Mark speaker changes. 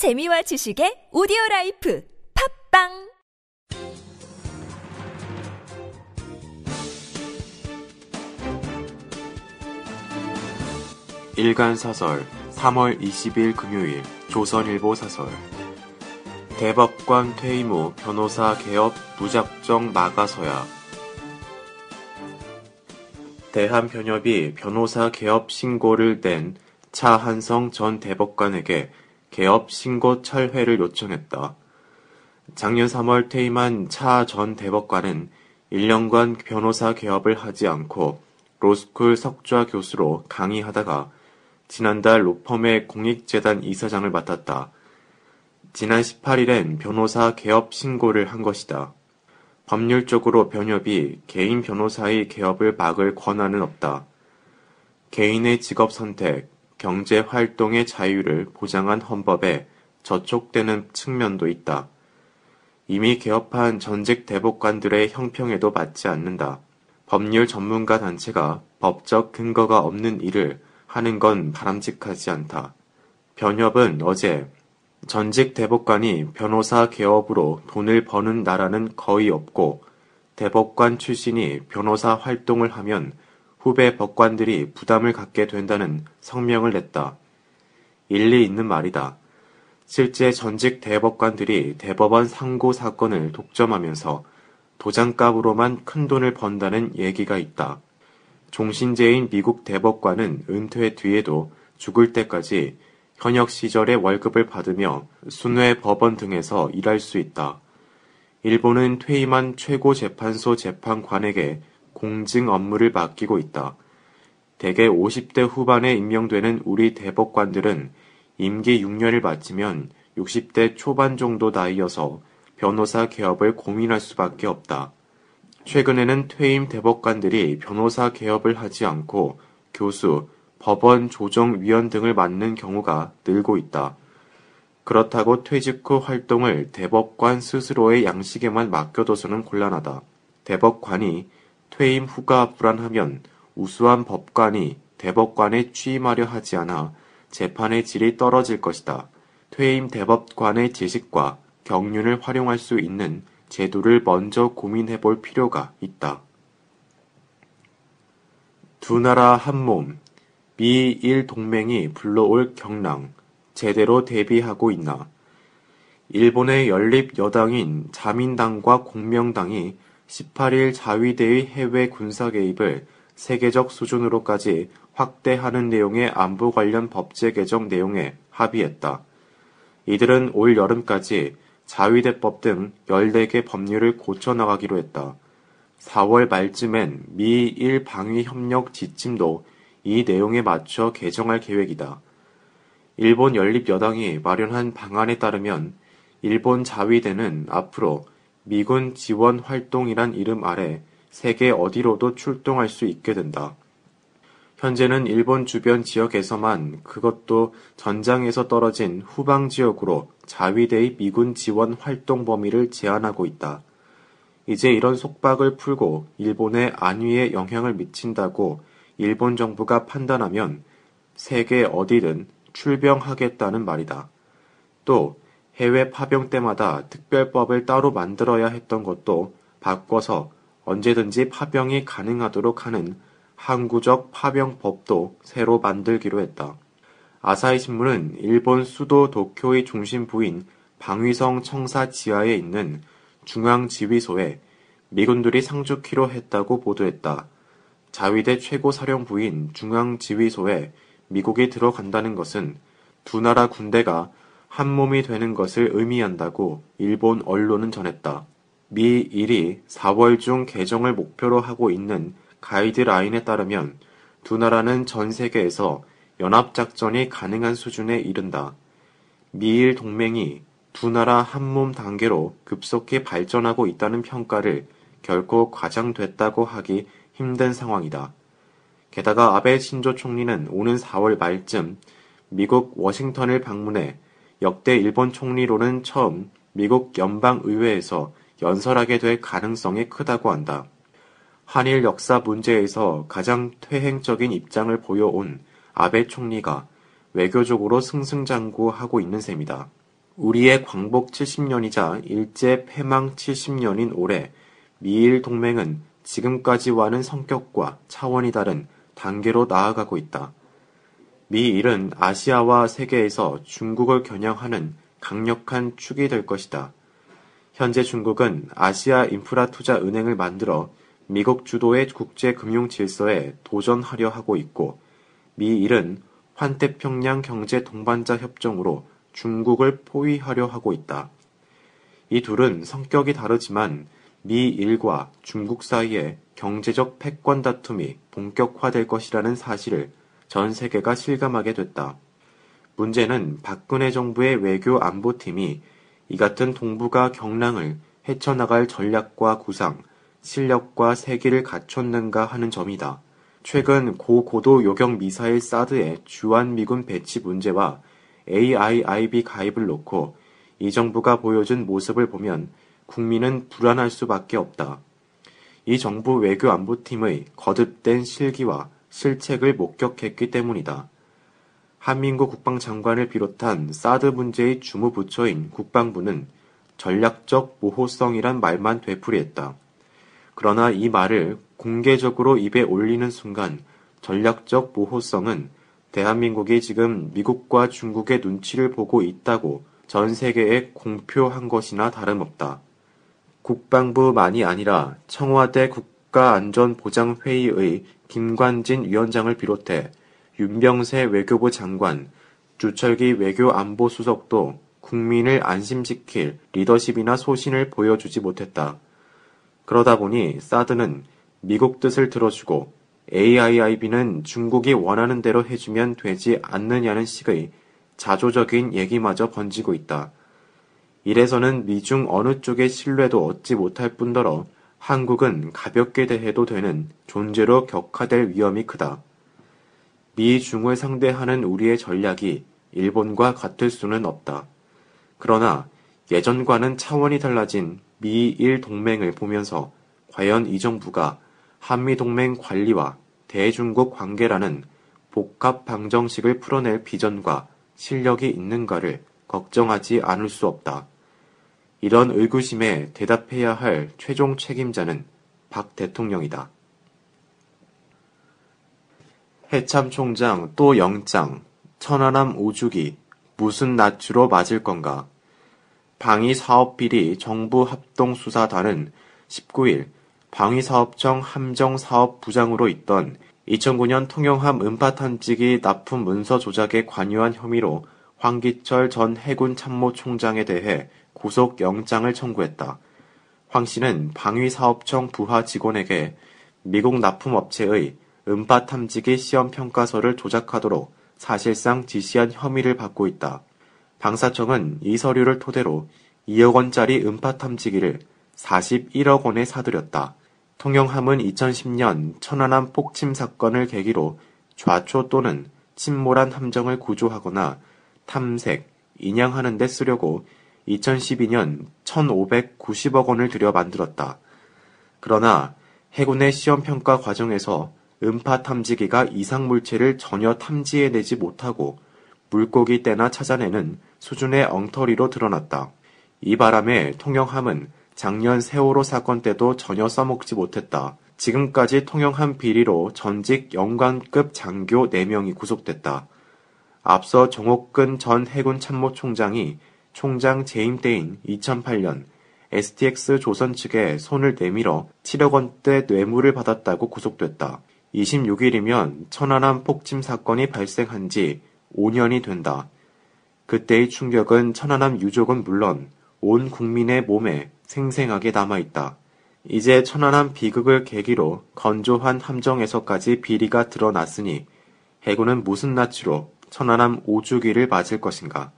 Speaker 1: 재미와 지식의 오디오 life 팟빵!
Speaker 2: 일간 사설 3월 20일 금요일 조선일보 사설. 대법관 퇴임 후 변호사 개업 무작정 막아서야. 대한변협이 변호사 개업 신고를 낸 차한성 전 대법관에게 개업 신고 철회를 요청했다. 작년 3월 퇴임한 차 전 대법관은 1년간 변호사 개업을 하지 않고 로스쿨 석좌 교수로 강의하다가 지난달 로펌의 공익재단 이사장을 맡았다. 지난 18일엔 변호사 개업 신고를 한 것이다. 법률적으로 변협이 개인 변호사의 개업을 막을 권한은 없다. 개인의 직업 선택, 경제 활동의 자유를 보장한 헌법에 저촉되는 측면도 있다. 이미 개업한 전직 대법관들의 형평에도 맞지 않는다. 법률 전문가 단체가 법적 근거가 없는 일을 하는 건 바람직하지 않다. 변협은 어제 전직 대법관이 변호사 개업으로 돈을 버는 나라는 거의 없고 대법관 출신이 변호사 활동을 하면 후배 법관들이 부담을 갖게 된다는 성명을 냈다. 일리 있는 말이다. 실제 전직 대법관들이 대법원 상고 사건을 독점하면서 도장값으로만 큰 돈을 번다는 얘기가 있다. 종신제인 미국 대법관은 은퇴 뒤에도 죽을 때까지 현역 시절의 월급을 받으며 순회 법원 등에서 일할 수 있다. 일본은 퇴임한 최고 재판소 재판관에게 공증 업무를 맡기고 있다. 대개 50대 후반에 임명되는 우리 대법관들은 임기 6년을 마치면 60대 초반 정도 나이여서 변호사 개업을 고민할 수밖에 없다. 최근에는 퇴임 대법관들이 변호사 개업을 하지 않고 교수, 법원 조정위원 등을 맡는 경우가 늘고 있다. 그렇다고 퇴직 후 활동을 대법관 스스로의 양식에만 맡겨둬서는 곤란하다. 대법관이 퇴임 후가 불안하면 우수한 법관이 대법관에 취임하려 하지 않아 재판의 질이 떨어질 것이다. 퇴임 대법관의 지식과 경륜을 활용할 수 있는 제도를 먼저 고민해 볼 필요가 있다. 두 나라 한 몸, 미일 동맹이 불러올 경랑, 제대로 대비하고 있나? 일본의 연립 여당인 자민당과 공명당이 18일 자위대의 해외 군사 개입을 세계적 수준으로까지 확대하는 내용의 안보 관련 법제 개정 내용에 합의했다. 이들은 올 여름까지 자위대법 등 14개 법률을 고쳐나가기로 했다. 4월 말쯤엔 미일 방위 협력 지침도 이 내용에 맞춰 개정할 계획이다. 일본 연립 여당이 마련한 방안에 따르면 일본 자위대는 앞으로 미군 지원 활동이란 이름 아래 세계 어디로도 출동할 수 있게 된다. 현재는 일본 주변 지역에서만 그것도 전장에서 떨어진 후방 지역으로 자위대의 미군 지원 활동 범위를 제한하고 있다. 이제 이런 속박을 풀고 일본의 안위에 영향을 미친다고 일본 정부가 판단하면 세계 어디든 출병하겠다는 말이다. 또 해외 파병 때마다 특별법을 따로 만들어야 했던 것도 바꿔서 언제든지 파병이 가능하도록 하는 항구적 파병법도 새로 만들기로 했다. 아사히 신문은 일본 수도 도쿄의 중심부인 방위성 청사 지하에 있는 중앙지휘소에 미군들이 상주키로 했다고 보도했다. 자위대 최고 사령부인 중앙지휘소에 미국이 들어간다는 것은 두 나라 군대가 한 몸이 되는 것을 의미한다고 일본 언론은 전했다. 미1이 4월 중 개정을 목표로 하고 있는 가이드라인에 따르면 두 나라는 전 세계에서 연합작전이 가능한 수준에 이른다. 미일 동맹이 두 나라 한 몸 단계로 급속히 발전하고 있다는 평가를 결코 과장됐다고 하기 힘든 상황이다. 게다가 아베 신조 총리는 오는 4월 말쯤 미국 워싱턴을 방문해 역대 일본 총리로는 처음 미국 연방의회에서 연설하게 될 가능성이 크다고 한다. 한일 역사 문제에서 가장 퇴행적인 입장을 보여온 아베 총리가 외교적으로 승승장구하고 있는 셈이다. 우리의 광복 70년이자 일제 패망 70년인 올해 미일 동맹은 지금까지와는 성격과 차원이 다른 단계로 나아가고 있다. 미일은 아시아와 세계에서 중국을 겨냥하는 강력한 축이 될 것이다. 현재 중국은 아시아 인프라 투자 은행을 만들어 미국 주도의 국제 금융 질서에 도전하려 하고 있고 미일은 환태평양 경제 동반자 협정으로 중국을 포위하려 하고 있다. 이 둘은 성격이 다르지만 미일과 중국 사이에 경제적 패권 다툼이 본격화될 것이라는 사실을 전 세계가 실감하게 됐다. 문제는 박근혜 정부의 외교 안보팀이 이 같은 동북아 경랑을 헤쳐나갈 전략과 구상, 실력과 세기를 갖췄는가 하는 점이다. 최근 고고도 요격 미사일 사드의 주한미군 배치 문제와 AIIB 가입을 놓고 이 정부가 보여준 모습을 보면 국민은 불안할 수밖에 없다. 이 정부 외교안보팀의 거듭된 실기와 실책을 목격했기 때문이다. 한민구 국방장관을 비롯한 사드 문제의 주무부처인 국방부는 전략적 모호성이란 말만 되풀이했다. 그러나 이 말을 공개적으로 입에 올리는 순간 전략적 모호성은 대한민국이 지금 미국과 중국의 눈치를 보고 있다고 전 세계에 공표한 것이나 다름없다. 국방부만이 아니라 청와대 국 가안전보장회의의 김관진 위원장을 비롯해 윤병세 외교부 장관, 주철기 외교안보수석도 국민을 안심시킬 리더십이나 소신을 보여주지 못했다. 그러다 보니 사드는 미국 뜻을 들어주고 AIIB는 중국이 원하는 대로 해주면 되지 않느냐는 식의 자조적인 얘기마저 번지고 있다. 이래서는 미중 어느 쪽의 신뢰도 얻지 못할 뿐더러 한국은 가볍게 대해도 되는 존재로 격화될 위험이 크다. 미중을 상대하는 우리의 전략이 일본과 같을 수는 없다. 그러나 예전과는 차원이 달라진 미일 동맹을 보면서 과연 이 정부가 한미동맹 관리와 대중국 관계라는 복합 방정식을 풀어낼 비전과 실력이 있는가를 걱정하지 않을 수 없다. 이런 의구심에 대답해야 할 최종 책임자는 박 대통령이다. 해참 총장 또 영장, 천안함 오주기, 무슨 낯으로 맞을 건가? 방위 사업비리 정부 합동수사단은 19일 방위사업청 함정사업부장으로 있던 2009년 통영함 음파 탐지기 납품 문서 조작에 관여한 혐의로 황기철 전 해군 참모총장에 대해 구속영장을 청구했다. 황 씨는 방위사업청 부하 직원에게 미국 납품업체의 음파 탐지기 시험 평가서를 조작하도록 사실상 지시한 혐의를 받고 있다. 방사청은 이 서류를 토대로 2억 원짜리 음파 탐지기를 41억 원에 사들였다. 통영함은 2010년 천안함 폭침 사건을 계기로 좌초 또는 침몰한 함정을 구조하거나 탐색, 인양하는 데 쓰려고 2012년 1,590억 원을 들여 만들었다. 그러나 해군의 시험평가 과정에서 음파 탐지기가 이상 물체를 전혀 탐지해내지 못하고 물고기 떼나 찾아내는 수준의 엉터리로 드러났다. 이 바람에 통영함은 작년 세월호 사건 때도 전혀 써먹지 못했다. 지금까지 통영한 비리로 전직 영관급 장교 4명이 구속됐다. 앞서 정옥근 전 해군 참모총장이 총장 재임 때인 2008년 STX 조선 측에 손을 내밀어 7억 원대 뇌물을 받았다고 구속됐다. 26일이면 천안함 폭침 사건이 발생한 지 5년이 된다. 그때의 충격은 천안함 유족은 물론 온 국민의 몸에 생생하게 남아있다. 이제 천안함 비극을 계기로 건조한 함정에서까지 비리가 드러났으니 해군은 무슨 낯으로 천안함 오주기를 맞을 것인가.